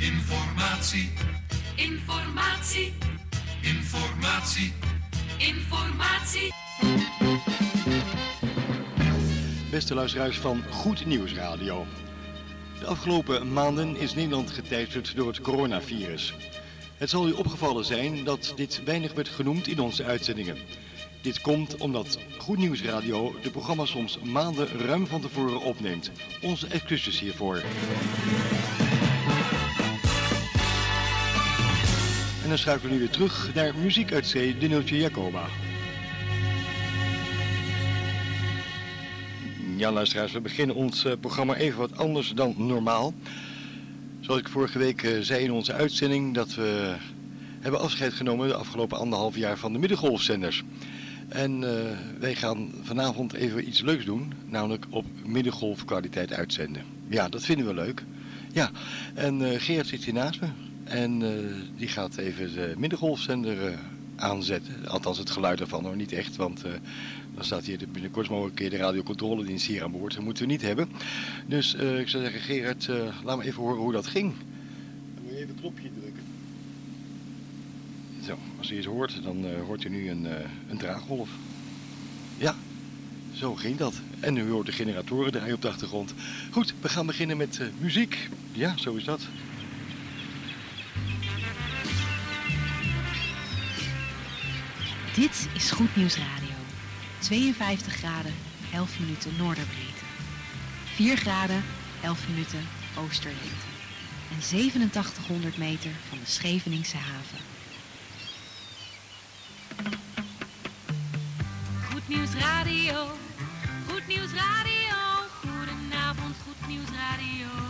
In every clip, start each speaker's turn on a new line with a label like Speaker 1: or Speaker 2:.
Speaker 1: Informatie,
Speaker 2: Informatie,
Speaker 1: informatie.
Speaker 2: informatie.
Speaker 3: Beste luisteraars van Goed Nieuws Radio. De afgelopen maanden is Nederland geteisterd door het coronavirus. Het zal u opgevallen zijn dat dit weinig werd genoemd in onze uitzendingen. Dit komt omdat Goed Nieuws Radio de programma's soms maanden ruim van tevoren opneemt. Onze excuses hiervoor. Dan schakelen we nu weer terug naar muziek uit zee, de Neeltje Jacoba. Ja, luisteraars, we beginnen ons eh, programma even wat anders dan normaal. Zoals ik vorige week eh, zei in onze uitzending, dat we hebben afscheid genomen de afgelopen anderhalf jaar van de middengolfzenders. En eh, wij gaan vanavond even iets leuks doen, namelijk op middengolfkwaliteit uitzenden. Ja, dat vinden we leuk. Ja, en eh Geert zit hier naast me en eh, die gaat even de middengolfzender eh, aanzetten. Althans het geluid ervan hoor, niet echt, want eh, dan staat hier de, binnenkort mogelijk een keer de radiocontroledienst hier aan boord. Dat moeten we niet hebben. Dus ik zou zeggen, Gerard, laat me even horen hoe dat ging. Dan moet je even een knopje drukken. Zo, als u iets hoort, dan hoort u nu een, een draaggolf. Ja, zo ging dat. En u hoort de generatoren draaien op de achtergrond. Goed, we gaan beginnen met muziek. Ja, zo is dat.
Speaker 4: Dit is Goed Nieuws Radio. 52 graden, 11 minuten noorderbreedte. 4 graden, 11 minuten oosterlengte. En 8700 meter van de Scheveningse haven.
Speaker 2: Goed nieuws radio, goed nieuws radio. Goedenavond, goed nieuws radio.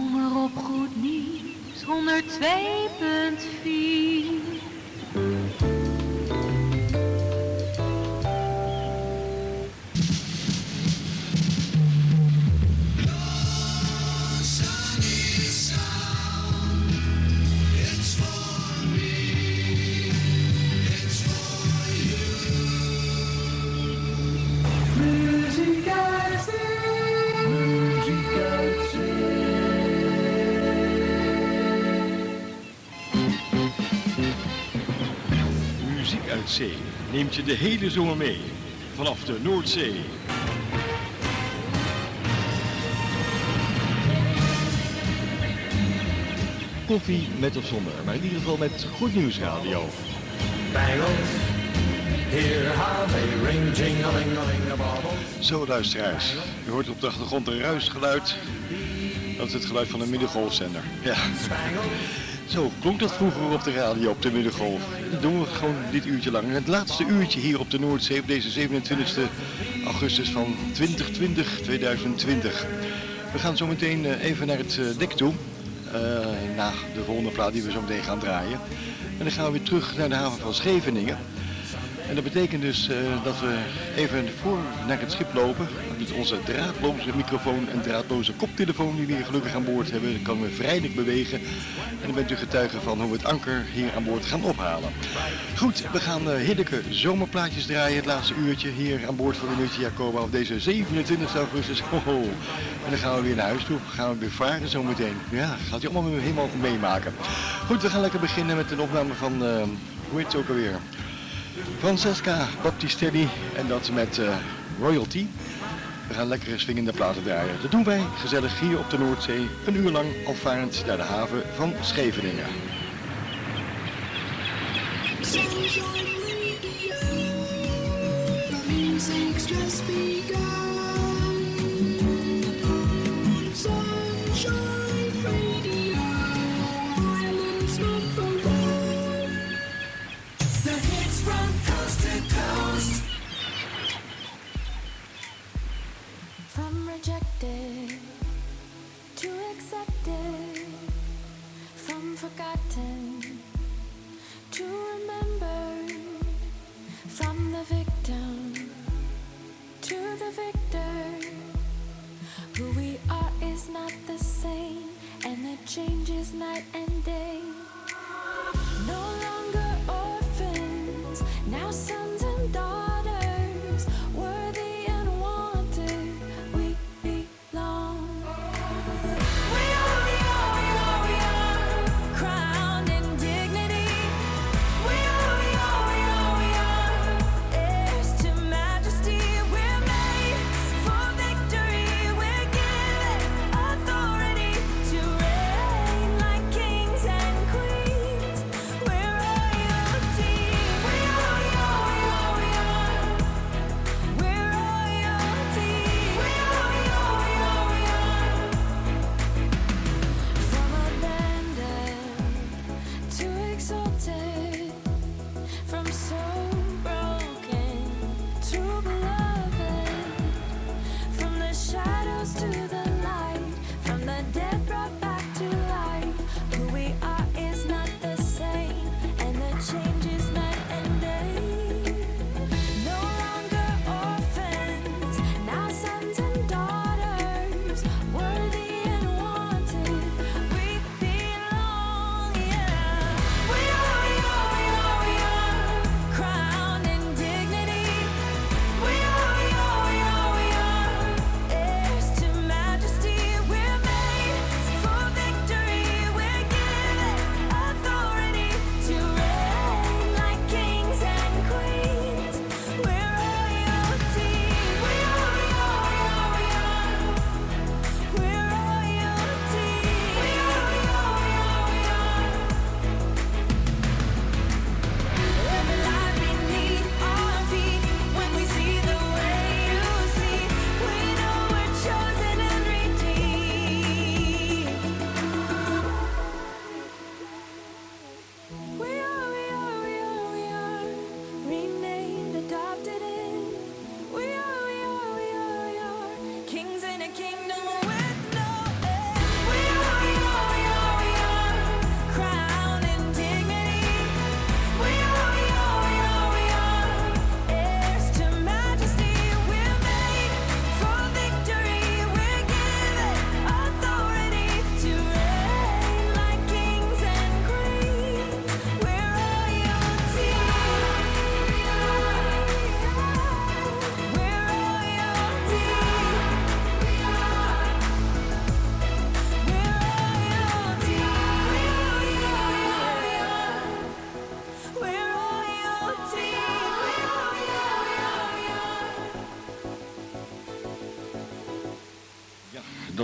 Speaker 2: op goed nieuws, 102.4.
Speaker 3: neemt je de hele zomer mee. Vanaf de Noordzee. Koffie met of zonder, maar in ieder geval met Goed Nieuws Radio.
Speaker 5: Bangles, they ring.
Speaker 3: Zo luisteraars, u hoort op de achtergrond een ruisgeluid. Dat is het geluid van een middengolfzender. Ja. Zo klonk dat vroeger op de radio op de middengolf. Dat doen we gewoon dit uurtje lang. Het laatste uurtje hier op de Noordzee op deze 27 augustus van 2020, 2020. We gaan zo meteen eh, even naar het eh, dek toe. eh, na de volgende plaat die we zo meteen gaan draaien. En dan gaan we weer terug naar de haven van Scheveningen. En dat betekent dus eh, dat we even voor naar het schip lopen. Met onze draadloze microfoon en draadloze koptelefoon die we hier gelukkig aan boord hebben. Dan kunnen we vrijelijk bewegen. En dan bent u getuige van hoe we het anker hier aan boord gaan ophalen. Goed, we gaan eh, heerlijke zomerplaatjes draaien. Het laatste uurtje hier aan boord van de Nutje Jacoba op deze 27 augustus. En dan gaan we weer naar huis toe. Gaan we weer varen zometeen. Ja, gaat u allemaal helemaal meemaken. Goed, we gaan lekker beginnen met een opname van, eh, hoe heet het ook alweer? Francesca Baptistelli en dat met eh, Royalty. We gaan lekkere swingende platen draaien. Dat doen wij gezellig hier op de Noordzee, een uur lang alvarend naar de haven van Scheveningen.
Speaker 6: it, to accept it from forgotten, to remember from the victim to the victor. Who we are is not the same, and the change is night and day.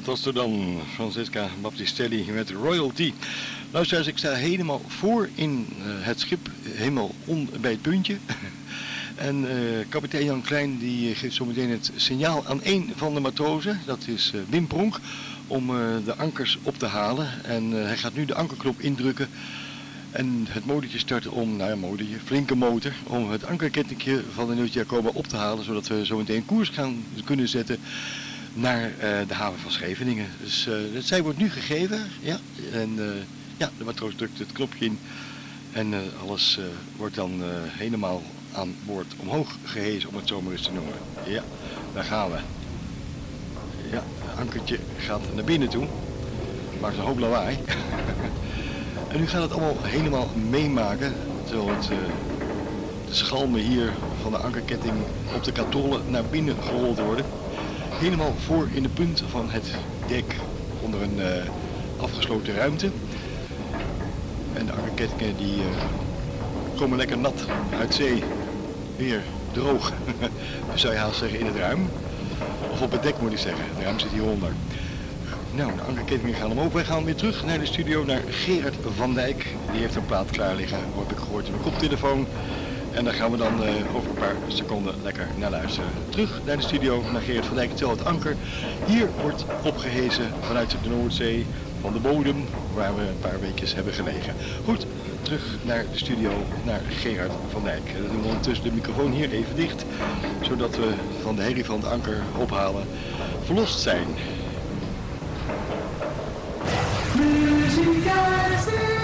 Speaker 3: Was er dan, Francesca Baptistelli met Royalty. Luisteraars, ik sta helemaal voor in eh, het schip, helemaal on, bij het puntje. en eh, kapitein Jan Klein die geeft zometeen het signaal aan één van de matrozen, dat is eh, Wim Pronk, om de ankers op te halen. En hij gaat nu de ankerknop indrukken. En het motortje starten om, nou ja, motortje, flinke motor, om het ankerkettingje van de Nieuwtje Jacoba op te halen, zodat we zo meteen koers gaan kunnen zetten naar eh, de haven van Scheveningen. Dus eh zij wordt nu gegeven, ja, en eh, ja, de matroos drukt het knopje in en alles wordt dan helemaal aan boord omhoog gehezen, om het zo maar eens te noemen. Ja, daar gaan we. Ja, het ankertje gaat naar binnen toe, maakt een hoop lawaai. en nu gaat het allemaal helemaal meemaken, terwijl het, de schalmen hier van de ankerketting op de katollen naar binnen gerold worden helemaal voor in de punt van het dek onder een eh, afgesloten ruimte. En de ankerkettingen die eh, komen lekker nat uit zee. Weer droog, zou je haast zeggen, in het ruim. Of op het dek moet ik zeggen, het ruim zit hieronder. Nou, de ankerkettingen gaan omhoog. Wij gaan weer terug naar de studio, naar Gerard van Dijk. Die heeft een plaat klaar liggen, heb ik gehoord in mijn koptelefoon. En daar gaan we dan eh, over een paar seconden lekker naar luisteren. Terug naar de studio, naar Gerard van Dijk, tel het anker. Hier wordt opgehezen vanuit de Noordzee, van de bodem, waar we een paar weekjes hebben gelegen. Goed, terug naar de studio, naar Gerard van Dijk. Dan doen we ondertussen de microfoon hier even dicht, zodat we van de herrie van het anker ophalen verlost zijn.
Speaker 6: The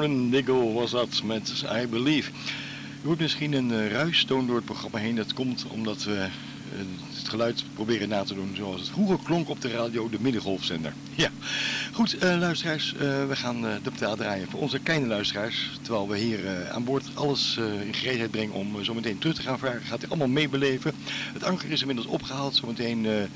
Speaker 3: Een Diggle was dat met I Believe. U hoort misschien een eh, ruistoon door het programma heen. Dat komt omdat we eh, het geluid proberen na te doen zoals het vroeger klonk op de radio, de middengolfzender. Ja, goed eh, luisteraars, we gaan de betaal draaien voor onze kleine luisteraars. Terwijl we hier aan boord alles in gereedheid brengen om zo meteen terug te gaan varen. Gaat u allemaal meebeleven. Het anker is inmiddels opgehaald, zometeen... meteen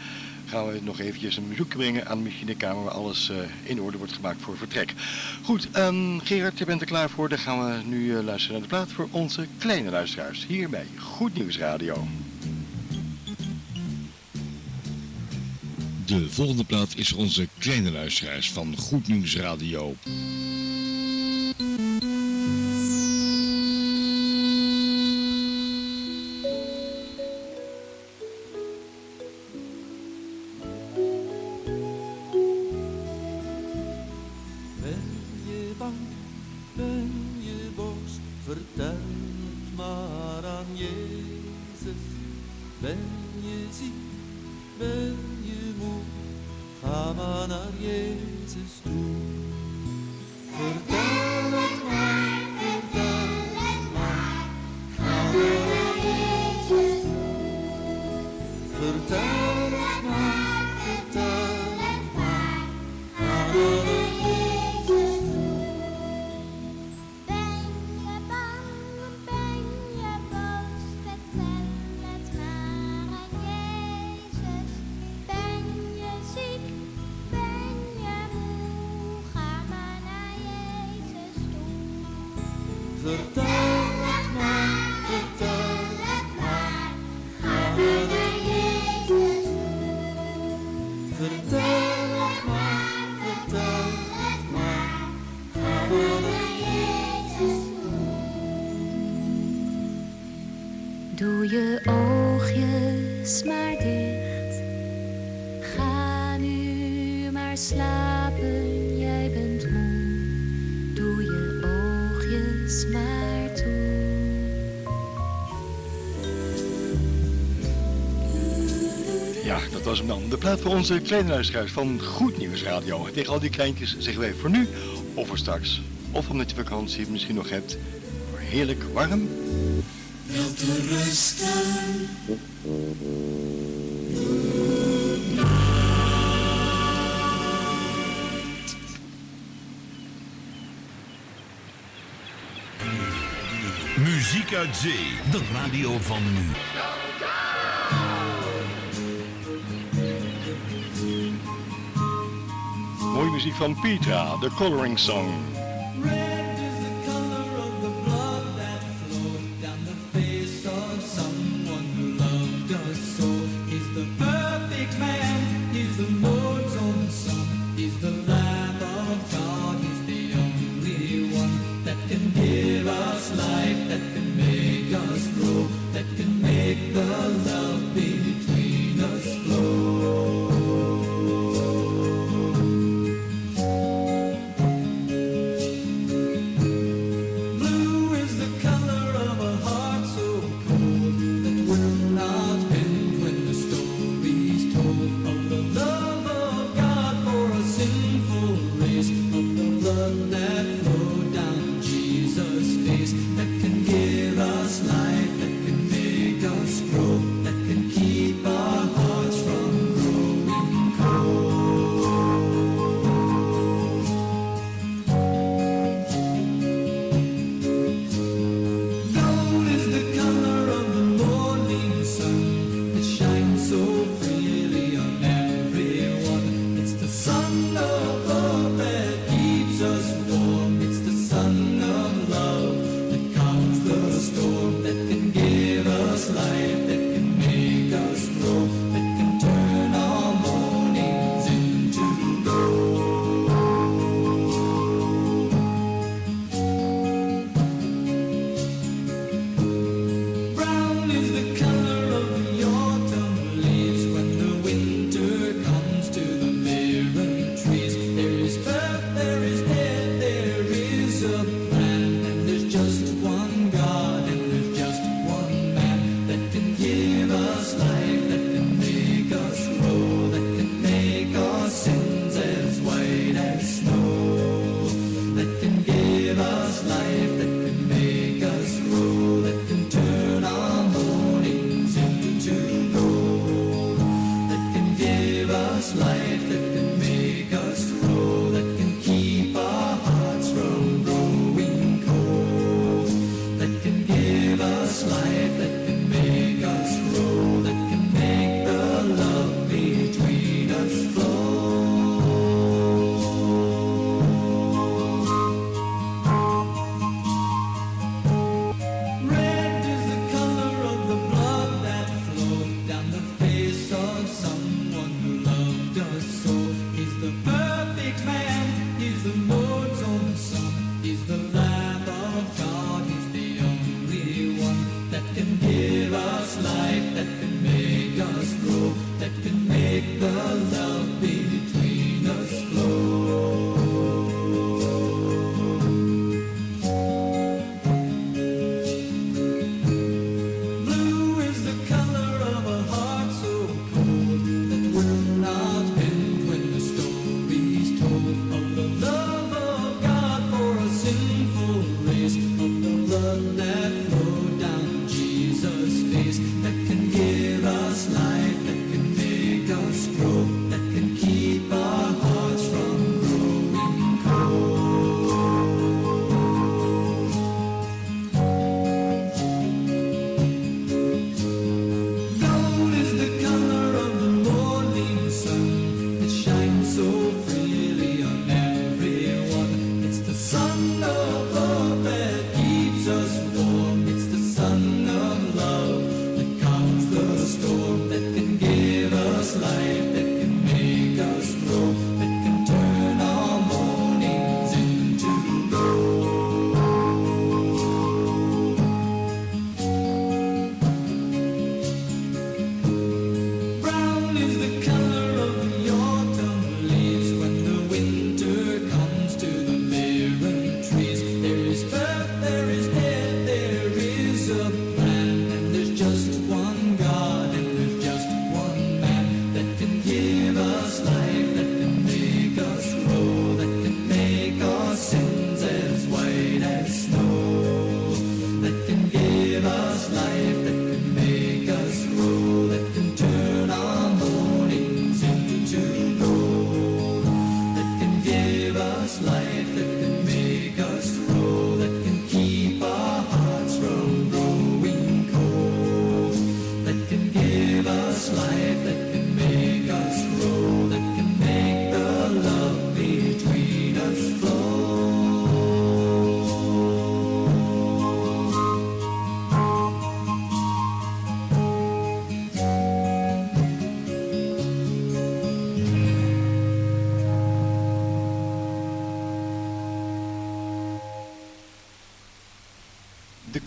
Speaker 3: gaan we nog eventjes een bezoek brengen aan de machinekamer waar alles eh, in orde wordt gemaakt voor vertrek. Goed, um, Gerard, je bent er klaar voor. Dan gaan we nu eh, luisteren naar de plaat voor onze kleine luisteraars. Hier bij Goed Nieuws Radio.
Speaker 7: De volgende plaat is voor onze kleine luisteraars van Goed Nieuws Radio. was hem dan. De plaat voor onze kleine luisteraars van Goed Nieuws Radio. Tegen al die kleintjes zeggen wij voor nu of voor straks. Of omdat je vakantie misschien nog hebt. Heerlijk warm.
Speaker 8: Rusten.
Speaker 9: Muziek uit Zee, de radio van nu.
Speaker 7: versie van Peter, the Coloring Song.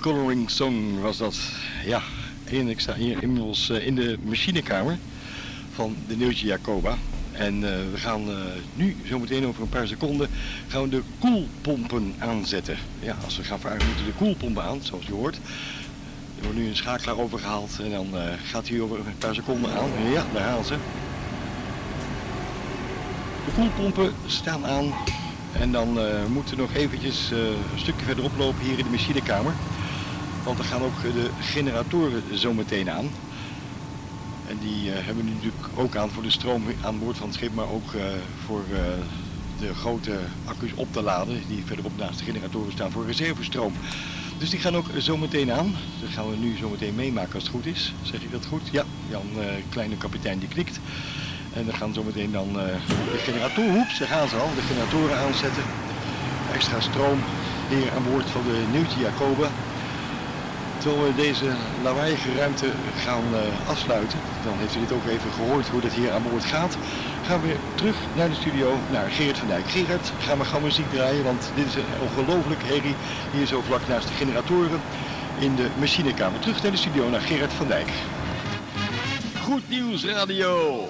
Speaker 3: Coloring Song was dat. Ja, en ik sta hier inmiddels eh, in de machinekamer van de Neeltje Jacoba. En eh, we gaan eh, nu, zometeen over een paar seconden, gaan de koelpompen aanzetten. Ja, als we gaan vragen moeten de koelpompen aan, zoals u hoort. Er wordt nu een schakelaar overgehaald en dan gaat hij over een paar seconden aan. Ja, daar gaan ze. De koelpompen staan aan en dan moeten we nog eventjes een stukje verderop lopen hier in de machinekamer. Want er gaan ook eh, de generatoren zometeen aan. En die eh, hebben we nu natuurlijk ook aan voor de stroom aan boord van het schip, maar ook eh, voor de grote accu's op te laden die verderop naast de generatoren staan voor reservestroom. Dus die gaan ook zometeen aan. Dat gaan we nu zometeen meemaken als het goed is. Zeg ik dat goed? Ja, Jan, eh, kleine kapitein die knikt. En dan gaan zometeen dan eh, de generatoren, daar gaan ze al, de generatoren aanzetten. Extra stroom hier aan boord van de Nieuwtje Jacoba. Terwijl we deze lawaaiige ruimte gaan eh, afsluiten, dan heeft u dit ook even gehoord hoe dat hier aan boord gaat. Gaan we terug naar de studio, naar Gerard van Dijk. Gerard, gaan we gaan muziek draaien, want dit is een ongelooflijk herrie hier zo vlak naast de generatoren in de machinekamer. Terug naar de studio, naar Gerard van Dijk. Goed nieuws radio!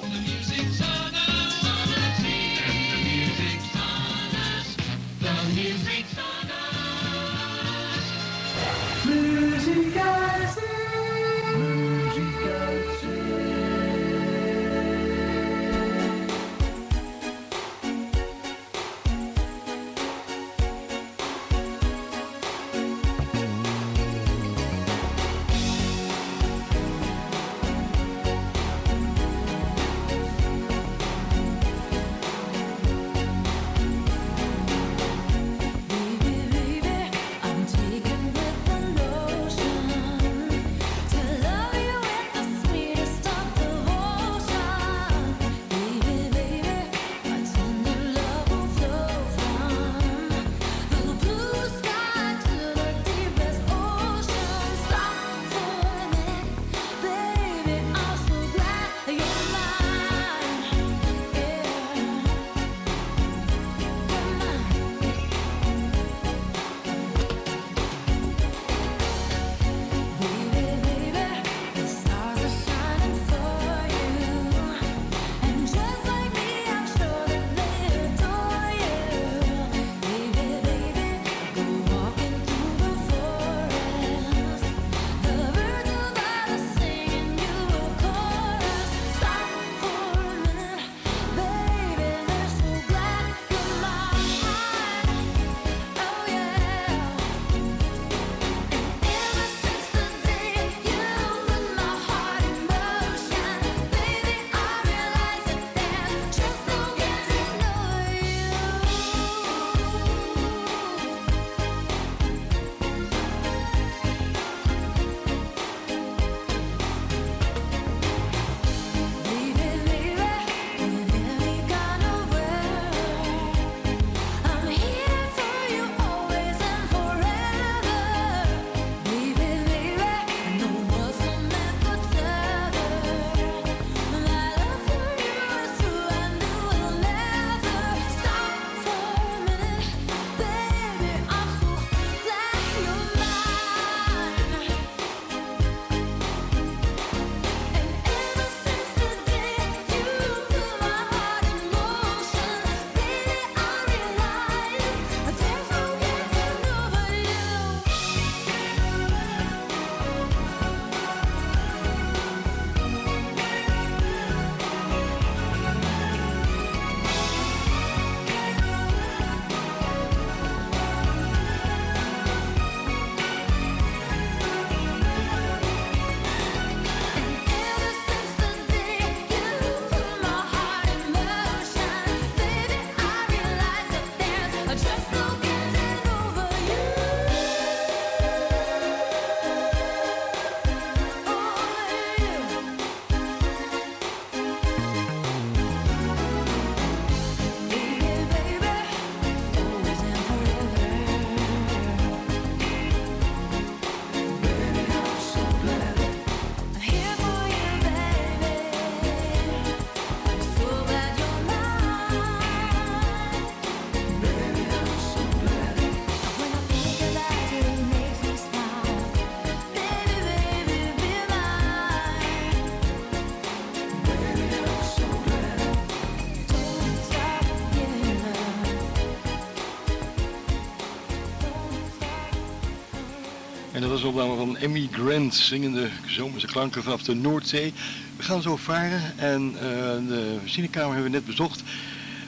Speaker 3: Opname van Emmy Grant, zingende zomerse klanken vanaf de Noordzee. We gaan zo varen en eh, de machinekamer hebben we net bezocht.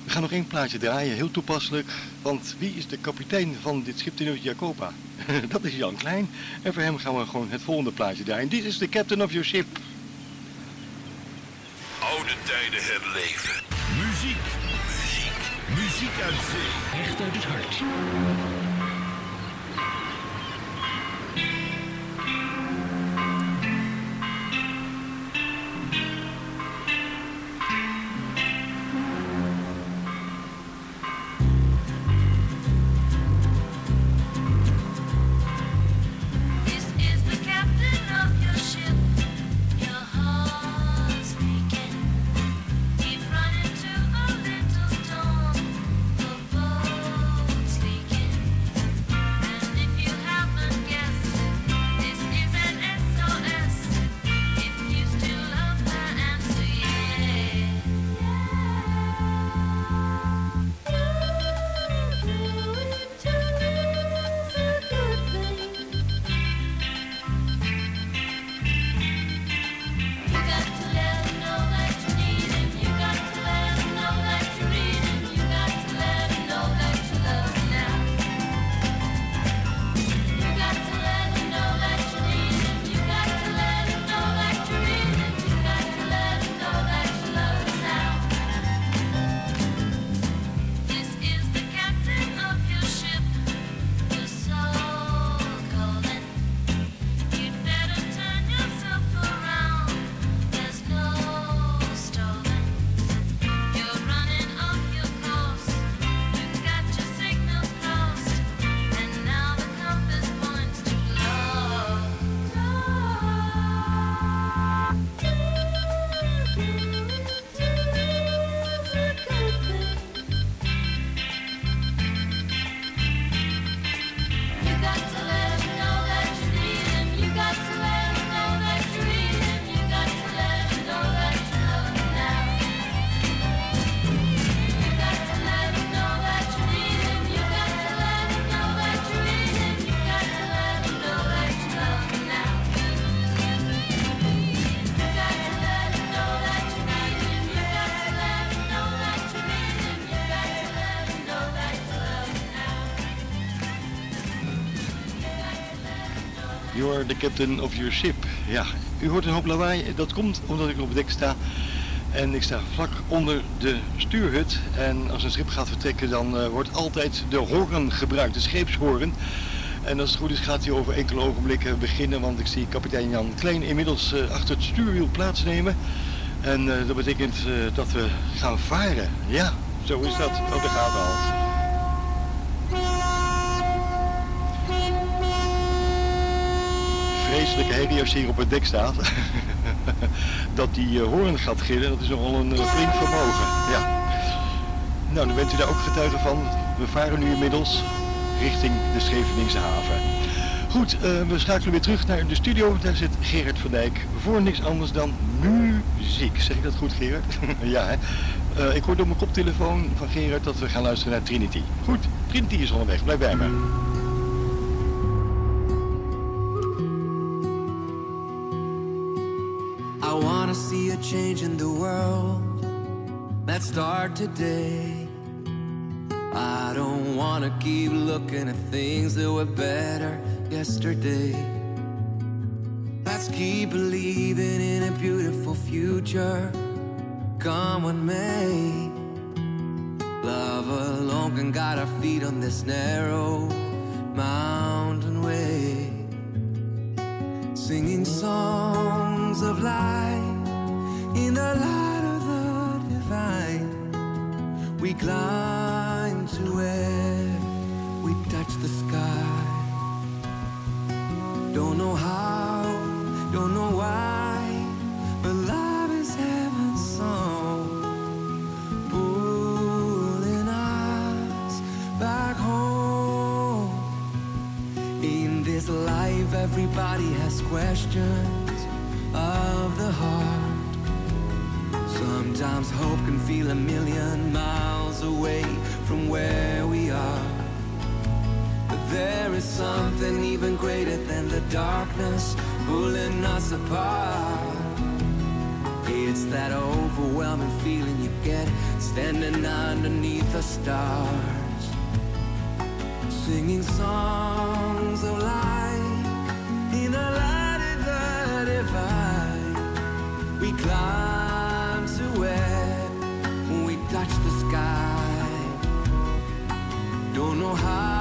Speaker 3: We gaan nog één plaatje draaien, heel toepasselijk. Want wie is de kapitein van dit schip de Jacoba? dat is Jan Klein. En voor hem gaan we gewoon het volgende plaatje draaien. Dit is de captain of your ship.
Speaker 1: Oude tijden herleven. Muziek, muziek, muziek uit zee. Echt uit het hart.
Speaker 2: Captain of your ship.
Speaker 3: Ja, u hoort een hoop lawaai. Dat komt omdat ik op dek sta. En ik sta vlak onder de stuurhut. En als een schip gaat vertrekken, dan eh, wordt altijd de hoorn gebruikt, de scheepshoorn. En als het goed is, gaat hij over enkele ogenblikken beginnen. Want ik zie kapitein Jan Klein inmiddels eh, achter het stuurwiel plaatsnemen. En eh, dat betekent dat we gaan varen. Ja, zo is dat. Oh, daar gaat al. Vreselijke herrie als je hier op het dek staat. dat die uh, hoorn gaat gillen, dat is nogal een uh, flink vermogen. Ja. Nou, dan bent u daar ook getuige van. We varen nu inmiddels richting de Scheveningse haven. Goed, uh, we schakelen weer terug naar de studio. Daar zit Gerard van Dijk voor niks anders dan muziek. Zeg ik dat goed, Gerard? ja, hè? ik hoorde op mijn koptelefoon van Gerard dat we gaan luisteren naar Trinity. Goed, Trinity is onderweg. Blijf bij me.
Speaker 10: In the world. Let's start today. I don't wanna keep looking at things that were better yesterday. Let's keep believing in a beautiful future. Come what may. Love alone can guide our feet on this narrow mountain way singing songs of life in the light of the divine. We climb to where we touch the sky. Don't know how, don't know why, but love is heaven's song, pulling us back home. In this life, everybody has questions of the heart. Sometimes hope can feel a million miles away from where we are. But There is something even greater than the darkness pulling us apart. It's that overwhelming feeling you get standing underneath the stars, singing songs of light in the light of the divine. We climb know how,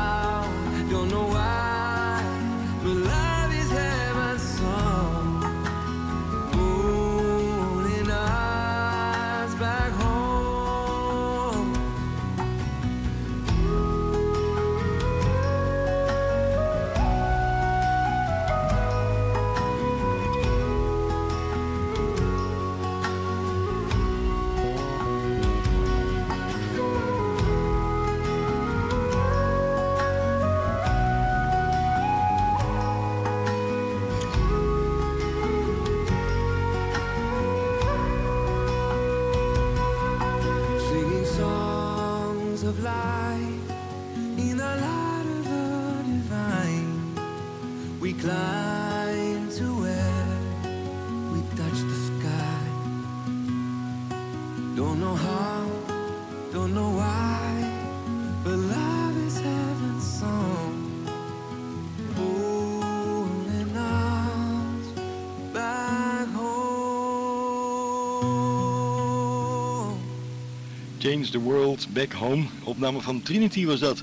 Speaker 3: Change the World Back Home. Opname van Trinity was dat.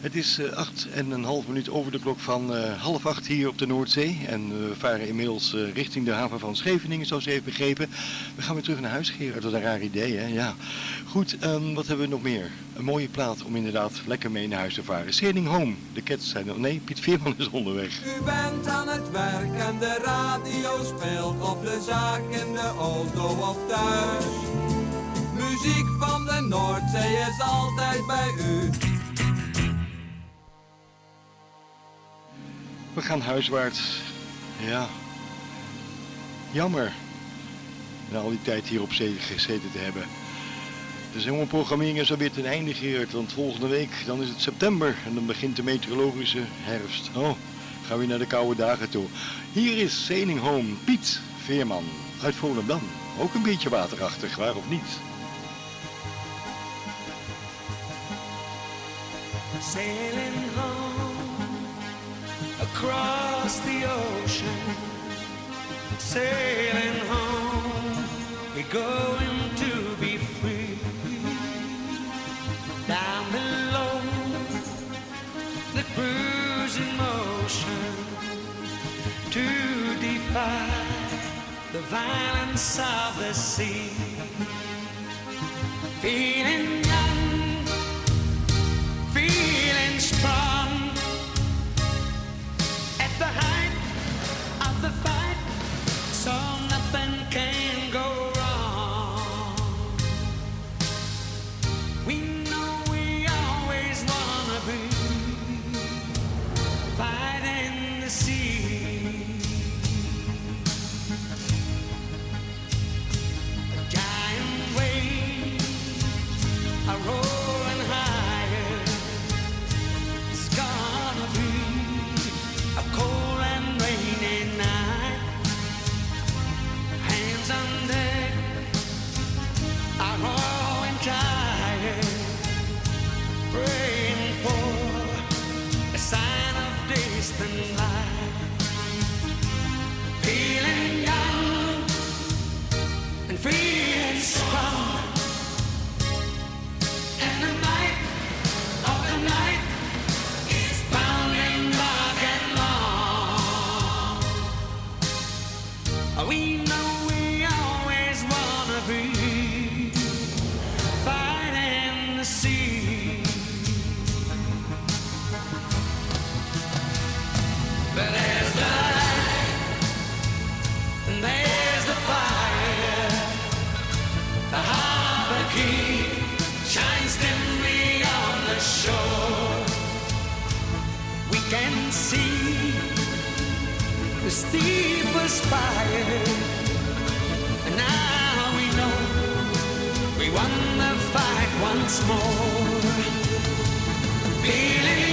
Speaker 3: Het is eh, acht en een half minuut over de klok van eh, half acht hier op de Noordzee. En we varen inmiddels eh, richting de haven van Scheveningen, zoals u heeft begrepen. We gaan weer terug naar huis, Gerard. Wat een raar idee, hè? Ja. Goed, ehm, wat hebben we nog meer? Een mooie plaat om inderdaad lekker mee naar huis te varen. Sailing Home. De Cats zijn er... Nee, Piet Veerman is onderweg.
Speaker 11: U bent aan het werk en de radio speelt op de zaak in de auto of thuis. Muziek van de Noordzee is altijd bij u.
Speaker 3: We gaan huiswaarts. Ja. Jammer. Na al die tijd hier op zee gezeten te hebben. De zomerprogrammering is alweer ten einde Gerard, want volgende week dan is het september en dan begint de meteorologische herfst. Oh, gaan we naar de koude dagen toe. Hier is Sailing Home, Piet Veerman uit Volendam. Ook een beetje waterachtig, waar of niet?
Speaker 12: Sailing home across the ocean. Sailing home, we're going to be free. Down below, the cruising motion to defy the violence of the sea. Feeling Express. The steepest spire. And now we know we won the fight once more. Feeling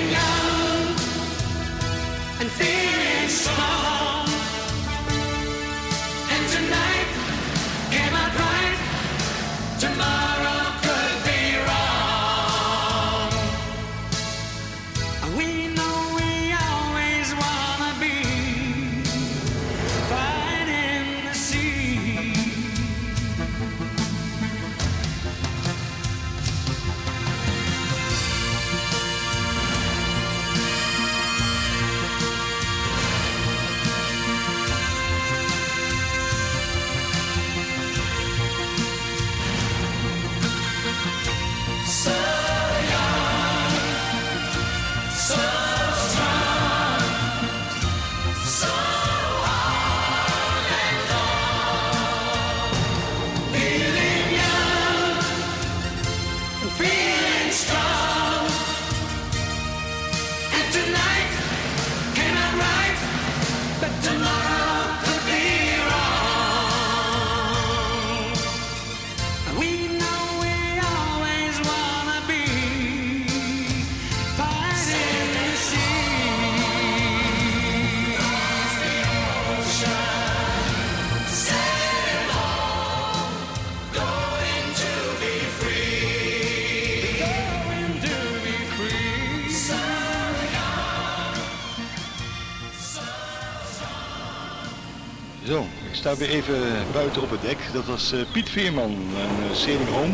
Speaker 3: Zo, ik sta weer even buiten op het dek. Dat was eh, Piet Veerman en uh, Sailing Home.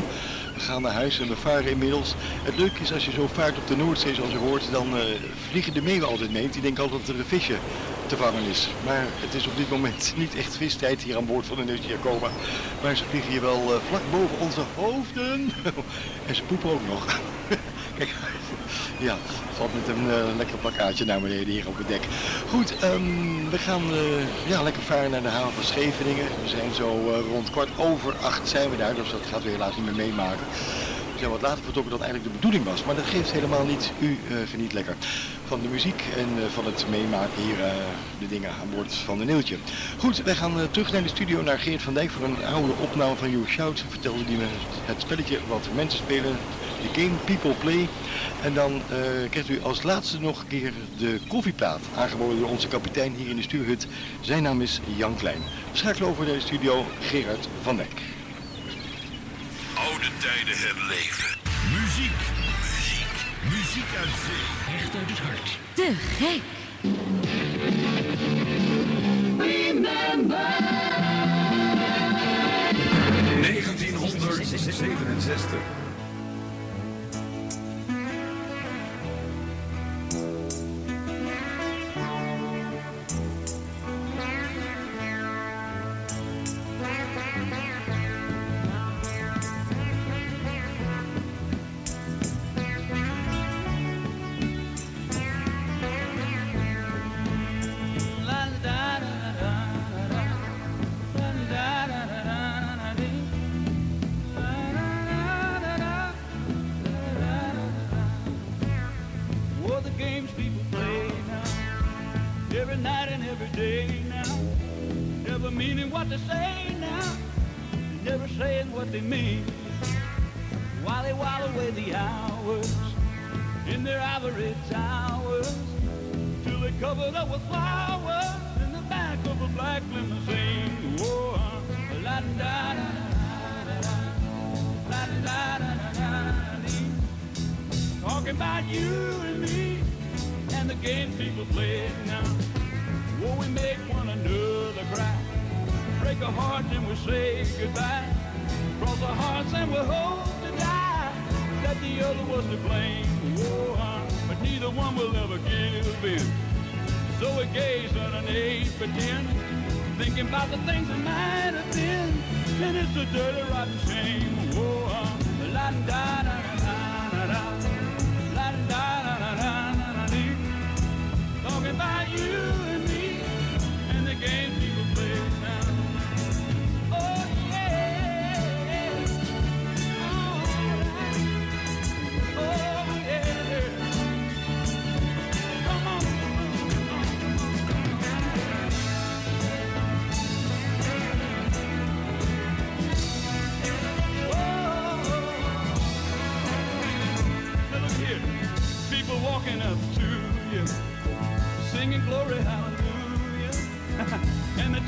Speaker 3: We gaan naar huis en we varen inmiddels. Het leuke is als je zo vaart op de Noordzee zoals je hoort, dan eh, vliegen de meeuwen altijd mee. Die denken altijd dat er een visje te vangen is. Maar het is op dit moment niet echt vistijd hier aan boord van de Neusje Jacoba. Maar ze vliegen hier wel eh, vlak boven onze hoofden. en ze poepen ook nog. Kijk, ja, valt met een eh, lekker plakkaatje naar beneden hier op het dek. Goed, ehm, we gaan eh, ja, lekker varen naar de haven van Scheveningen. We zijn zo eh, rond kwart over acht zijn we daar, dus dat gaat we helaas niet meer meemaken. We wat later vertrokken dan eigenlijk de bedoeling was, maar dat geeft helemaal niet. U eh, geniet lekker van de muziek en eh, van het meemaken hier, eh, de dingen aan boord van de Neeltje. Goed, wij gaan terug naar de studio, naar Geert van Dijk voor een oude opname van You Shout. Vertelde die het spelletje wat mensen spelen, de game People Play. En dan eh, krijgt u als laatste nog een keer de koffieplaat, aangeboden door onze kapitein hier in de stuurhut. Zijn naam is Jan Klein. We schakelen over naar de studio Gerard van Dijk.
Speaker 1: Tijden herleven. Muziek, muziek, muziek uit zee. Echt uit het hart.
Speaker 4: Te gek!
Speaker 13: Remember
Speaker 5: 1967.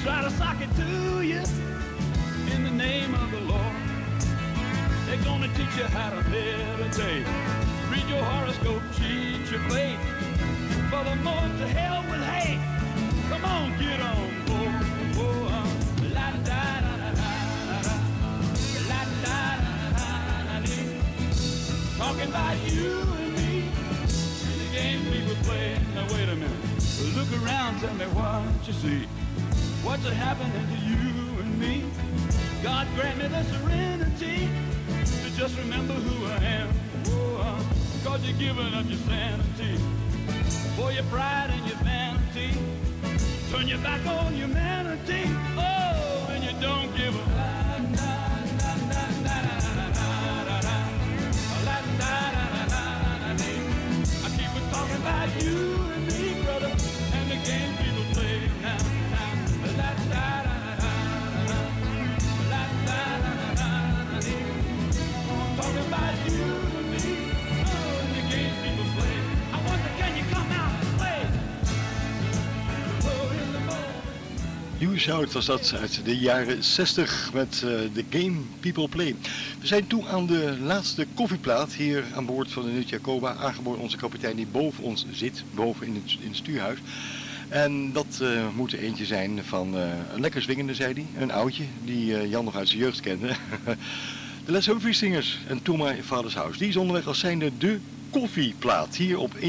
Speaker 12: Try to sock it to you in the name of the Lord. They're gonna teach you how to meditate, read your horoscope, cheat your fate, and furthermore to hell with hate. Come on, get on board. Oh, uh, la da da da da da, la da da da da. Talking about you and me and the game people play. Now wait a minute. Look around, tell me what you see. What's happening to you and me? God grant me the serenity to just remember who I am. Oh, uh, cause you're giving up your sanity for your pride and your vanity. Turn your back on humanity. Oh, and you don't give a
Speaker 3: Shout was dat uit de jaren 60 met eh, de game People Play. We zijn toe aan de laatste koffieplaat hier aan boord van de Nut Jacoba. Aangeboden onze kapitein die boven ons zit, boven in het, in het stuurhuis.
Speaker 2: En dat eh, moet er eentje zijn van eh, een lekker zwingende, zei hij. Een oudje, die Jan nog uit zijn jeugd kende. de Les Humphrey Singers en To My Father's House. Die is onderweg als zijnde de koffieplaat. Hier op 102.4.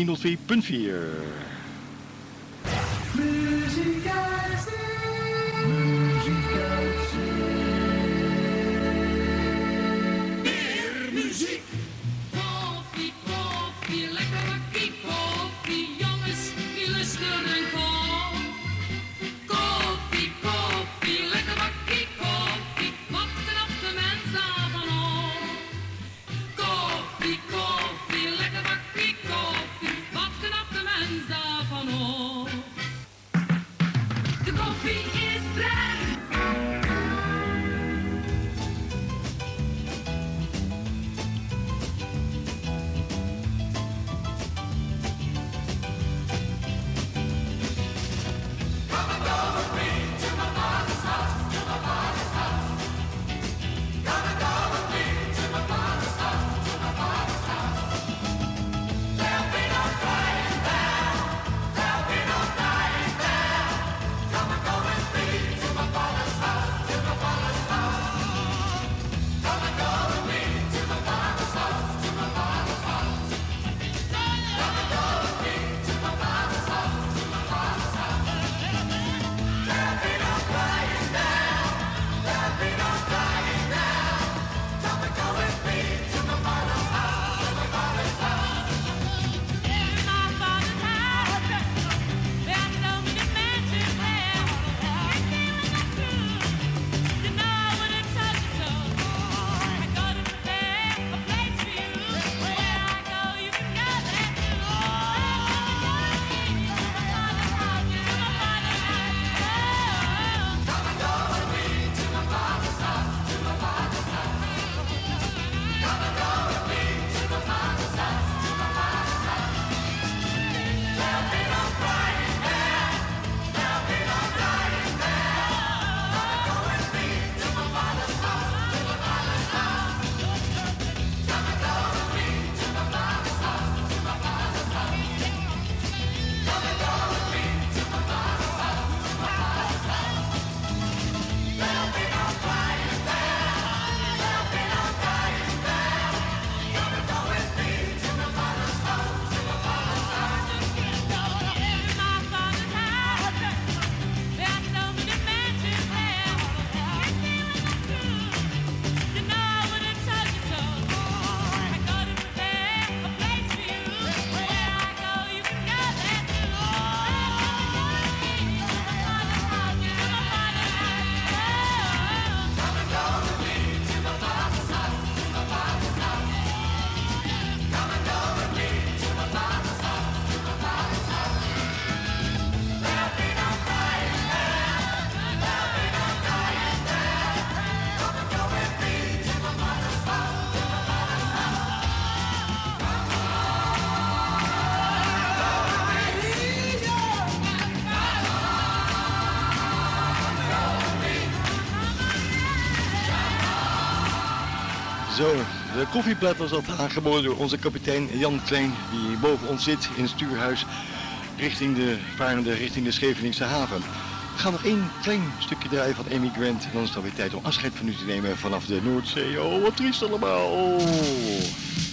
Speaker 2: Zo, de koffieplaat was dat aangeboden door onze kapitein Jan Klein, die boven ons zit in het stuurhuis richting de varende, richting de Scheveningse haven. We gaan nog één klein stukje draaien van Amy Grant en dan is het alweer tijd om afscheid van u te nemen vanaf de Noordzee. Oh, wat triest allemaal. Oh.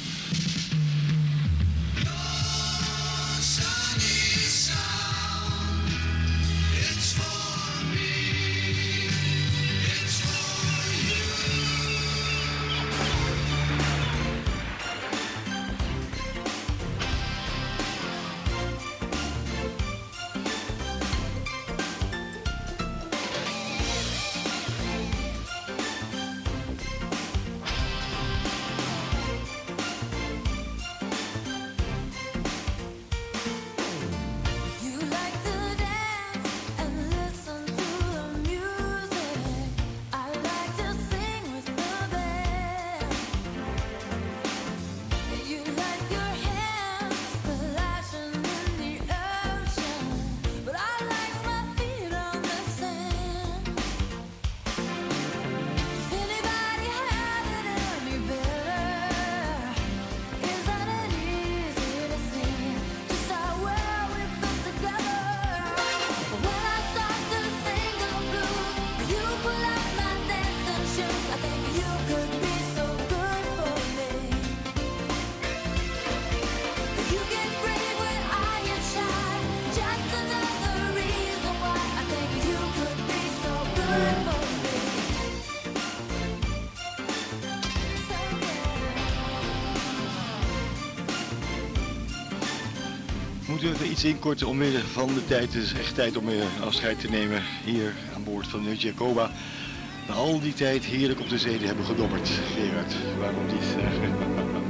Speaker 3: Iets inkorten omwille van de tijd. Het is echt tijd om eh, afscheid te nemen hier aan boord van de Jacoba. Na al die tijd heerlijk op de zee hebben gedobberd. Gerard, waarom niet?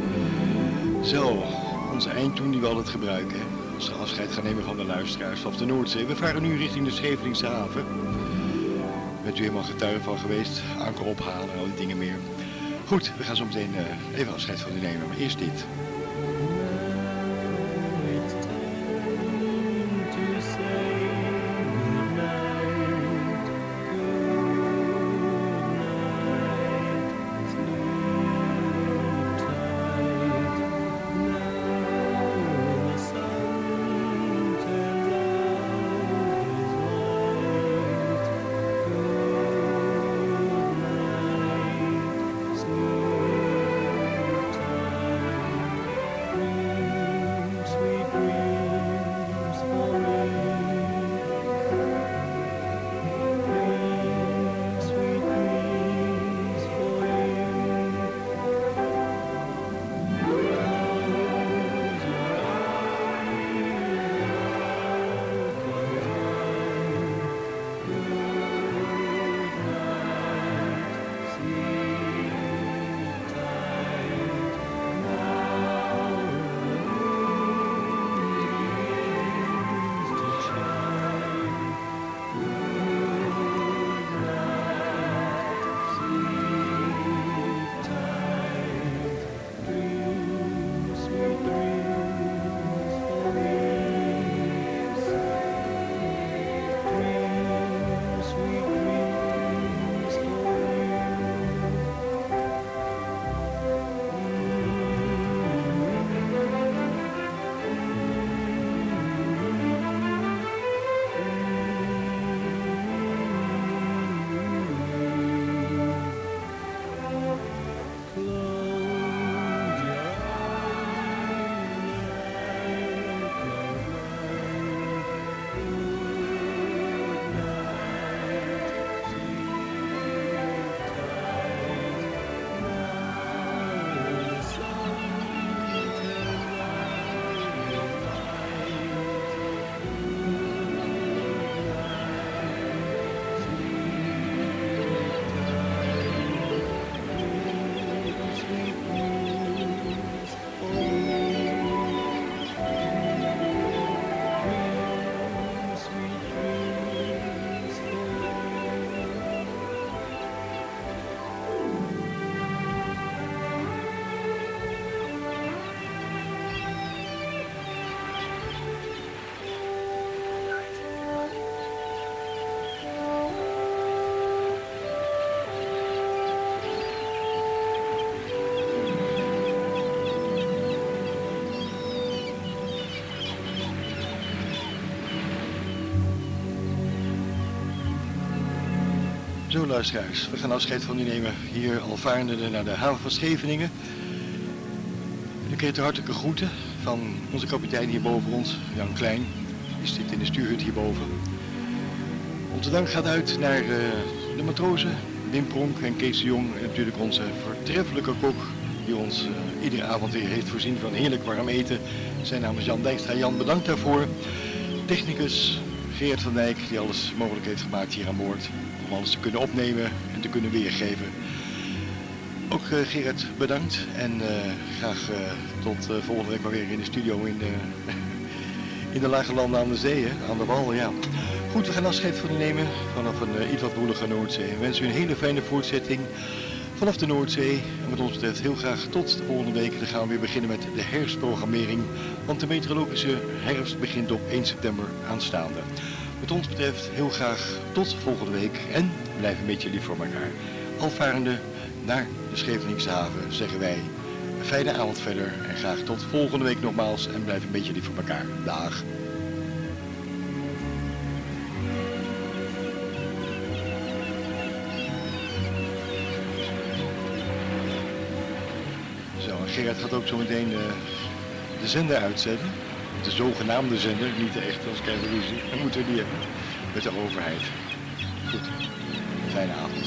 Speaker 3: Zo, onze eindtoon die we altijd gebruiken. Als we afscheid gaan nemen van de luisteraars vanaf de Noordzee. We varen nu richting de Scheveningse haven. Bent u helemaal getuige van geweest. Anker ophalen en al die dingen meer. Goed, we gaan zo meteen eh, even afscheid van u nemen. Maar eerst dit. Zo luisteraars, we gaan afscheid van u nemen hier al varende naar de haven van Scheveningen. U krijgt de hartelijke groeten van onze kapitein hier boven ons, Jan Klein. Die zit in de stuurhut hierboven. Onze dank gaat uit naar eh, de matrozen, Wim Pronk en Kees de Jong. En natuurlijk onze voortreffelijke kok, die ons eh, iedere avond weer heeft voorzien van heerlijk warm eten. Zijn naam is Jan Dijkstra. Jan, bedankt daarvoor. Technicus Geert van Dijk, die alles mogelijk heeft gemaakt hier aan boord. Om alles te kunnen opnemen en te kunnen weergeven. Ook eh, Gerard bedankt en eh, graag eh, tot volgende week maar weer in de studio in de, in de lage landen aan de zee, aan de wal, ja. Goed, we gaan afscheid van u nemen vanaf een iets wat woelige Noordzee. We wensen u een hele fijne voortzetting vanaf de Noordzee. En wat ons betreft heel graag tot de volgende week. Dan gaan we weer beginnen met de herfstprogrammering. Want de meteorologische herfst begint op 1 september aanstaande. Wat ons betreft heel graag tot volgende week. En blijf een beetje lief voor elkaar. Alvarende naar de Scheveningse haven zeggen wij een fijne avond verder. En graag tot volgende week nogmaals. En blijf een beetje lief voor elkaar. Dag. Zo, Gerard gaat ook zo meteen de, de zender uitzetten. De zogenaamde zender, niet de echte, als ruzie. Dat moeten we niet hebben met de overheid. Goed, fijne avond.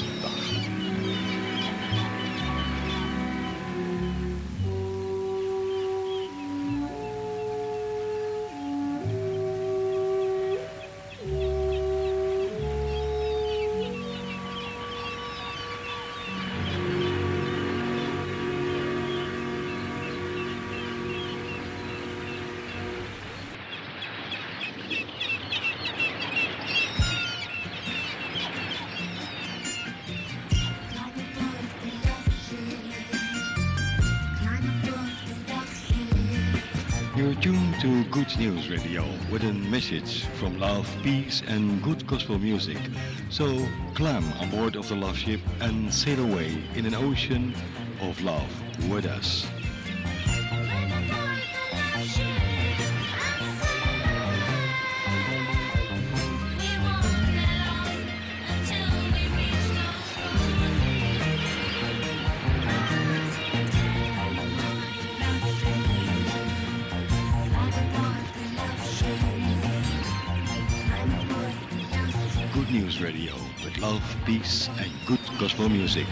Speaker 3: Radio with a message from love, peace and good gospel music. So climb on board of the love ship and sail away in an ocean of love with us. Peace and good gospel music.